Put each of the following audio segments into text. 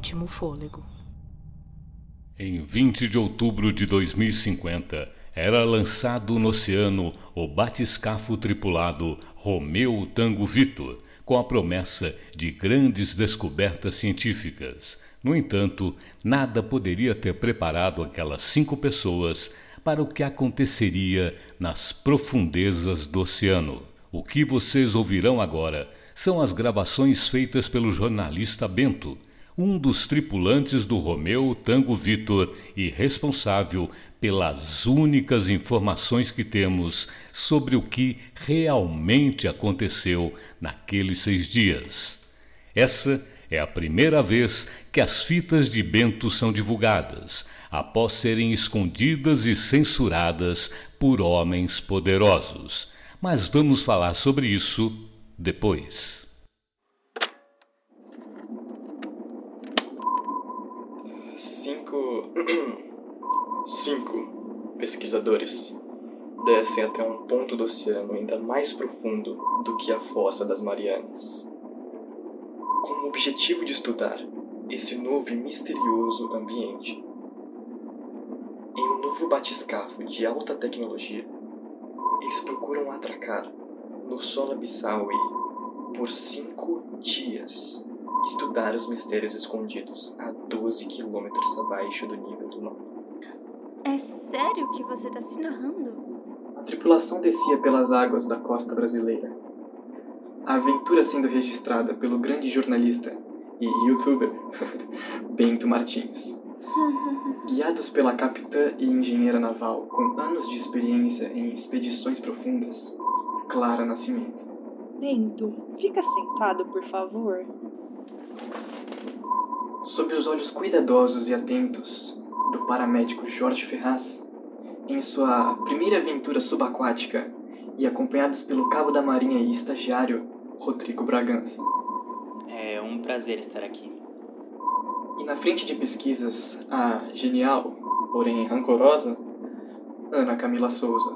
último fôlego. Em 20 de outubro de 2050, era lançado no oceano o batiscafo tripulado Romeu Tango Vitor, com a promessa de grandes descobertas científicas. No entanto, nada poderia ter preparado aquelas cinco pessoas para o que aconteceria nas profundezas do oceano. O que vocês ouvirão agora são as gravações feitas pelo jornalista Bento, um dos tripulantes do Romeu Tango Vitor e responsável pelas únicas informações que temos sobre o que realmente aconteceu naqueles seis dias. Essa é a primeira vez que as fitas de Bento são divulgadas, após serem escondidas e censuradas por homens poderosos. Mas vamos falar sobre isso depois. Cinco. Pesquisadores descem até um ponto do oceano ainda mais profundo do que a fossa das Marianas com o objetivo de estudar esse novo e misterioso ambiente. Em um novo batiscafo de alta tecnologia, eles procuram atracar no solo abissal e, por cinco dias, estudar os mistérios escondidos a 12 quilômetros abaixo do nível do mar. É sério que você está se narrando? A tripulação descia pelas águas da costa brasileira a aventura sendo registrada pelo grande jornalista e youtuber Bento Martins. Guiados pela capitã e engenheira naval com anos de experiência em expedições profundas, Clara Nascimento. Bento, fica sentado, por favor. Sob os olhos cuidadosos e atentos do paramédico Jorge Ferraz, em sua primeira aventura subaquática e acompanhados pelo cabo da marinha e estagiário Rodrigo Bragança. É um prazer estar aqui. E na frente de pesquisas, a genial, porém rancorosa, Ana Camila Souza.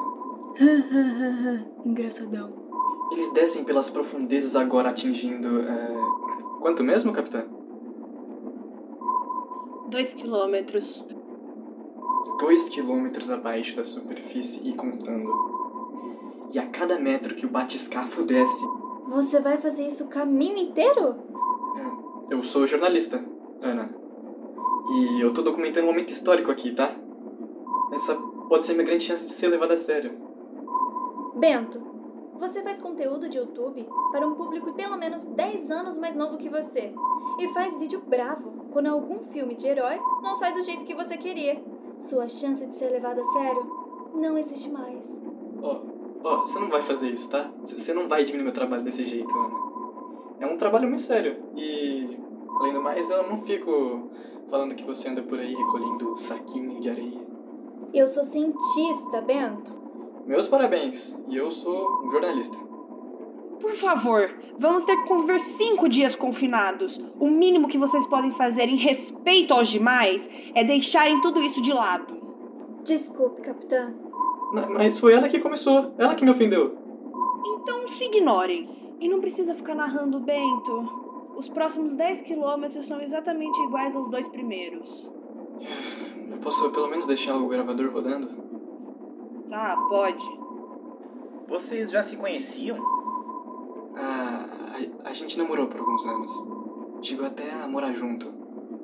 Engraçadão. Eles descem pelas profundezas agora atingindo. É... Quanto mesmo, capitã? Dois quilômetros. Dois quilômetros abaixo da superfície e contando. E a cada metro que o batiscafo desce. Você vai fazer isso o caminho inteiro? É, eu sou jornalista, Ana. E eu tô documentando um momento histórico aqui, tá? Essa pode ser minha grande chance de ser levada a sério. Bento, você faz conteúdo de YouTube para um público pelo menos 10 anos mais novo que você. E faz vídeo bravo quando algum filme de herói não sai do jeito que você queria. Sua chance de ser levada a sério não existe mais. Ó, oh, Ó, oh, você não vai fazer isso, tá? Você não vai diminuir meu trabalho desse jeito, Ana. É um trabalho muito sério. E, além do mais, eu não fico falando que você anda por aí recolhendo saquinho de areia. Eu sou cientista, Bento. Meus parabéns. E eu sou um jornalista. Por favor, vamos ter que conviver cinco dias confinados. O mínimo que vocês podem fazer em respeito aos demais é deixarem tudo isso de lado. Desculpe, capitã. Mas foi ela que começou, ela que me ofendeu. Então se ignorem. E não precisa ficar narrando, Bento. Os próximos 10 quilômetros são exatamente iguais aos dois primeiros. Eu posso pelo menos deixar o gravador rodando? Tá, pode. Vocês já se conheciam? Ah, a, a gente namorou por alguns anos. Chegou até a morar junto.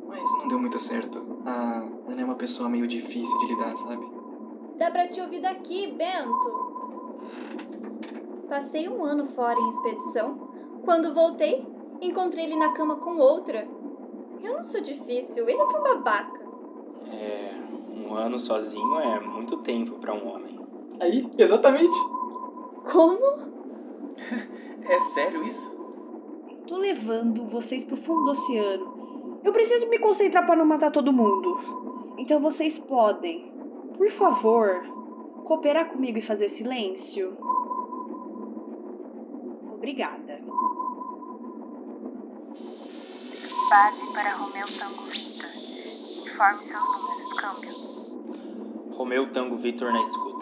Mas não deu muito certo. A Ana é uma pessoa meio difícil de lidar, sabe? Dá pra te ouvir daqui, Bento. Passei um ano fora em expedição. Quando voltei, encontrei ele na cama com outra. Eu não sou difícil, ele é que é um babaca. É, um ano sozinho é muito tempo para um homem. Aí, exatamente. Como? é sério isso? Tô levando vocês pro fundo do oceano. Eu preciso me concentrar para não matar todo mundo. Então vocês podem por favor, cooperar comigo e fazer silêncio? Obrigada. Base para Romeu Tango Victor. Informe seus números, câmbio. Romeu Tango Victor na escuta.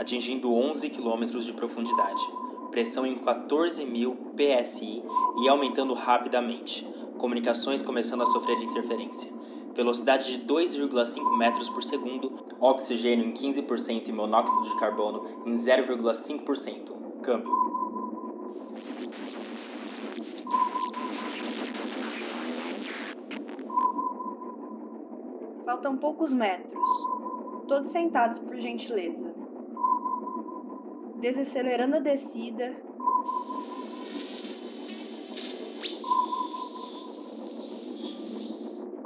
Atingindo 11 km de profundidade. Pressão em 14.000 psi e aumentando rapidamente. Comunicações começando a sofrer interferência. Velocidade de 2,5 metros por segundo. Oxigênio em 15% e monóxido de carbono em 0,5%. Câmbio. Faltam poucos metros. Todos sentados, por gentileza. Desacelerando a descida.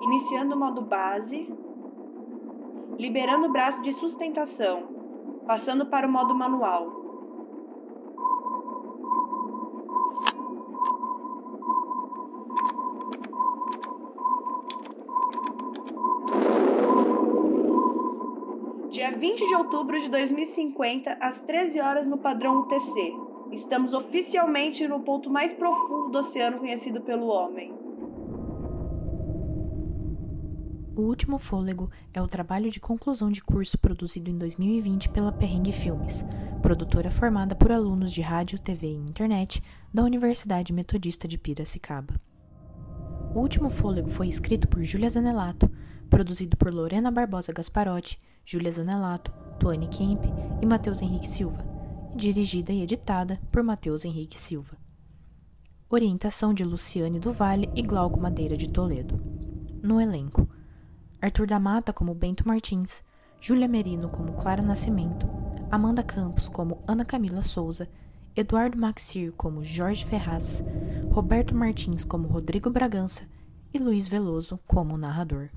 Iniciando o modo base. Liberando o braço de sustentação. Passando para o modo manual. 20 de outubro de 2050, às 13 horas no padrão UTC. Estamos oficialmente no ponto mais profundo do oceano conhecido pelo homem. O Último Fôlego é o trabalho de conclusão de curso produzido em 2020 pela Perrengue Filmes, produtora formada por alunos de rádio, TV e internet da Universidade Metodista de Piracicaba. O Último Fôlego foi escrito por Júlia Zanelato, produzido por Lorena Barbosa Gasparotti, Júlia Zanelato, Tuane Kemp e Matheus Henrique Silva, e dirigida e editada por Matheus Henrique Silva. Orientação de Luciane do Vale e Glauco Madeira de Toledo. No elenco: Arthur da Mata como Bento Martins, Júlia Merino como Clara Nascimento, Amanda Campos como Ana Camila Souza, Eduardo Maxir como Jorge Ferraz, Roberto Martins como Rodrigo Bragança e Luiz Veloso como narrador.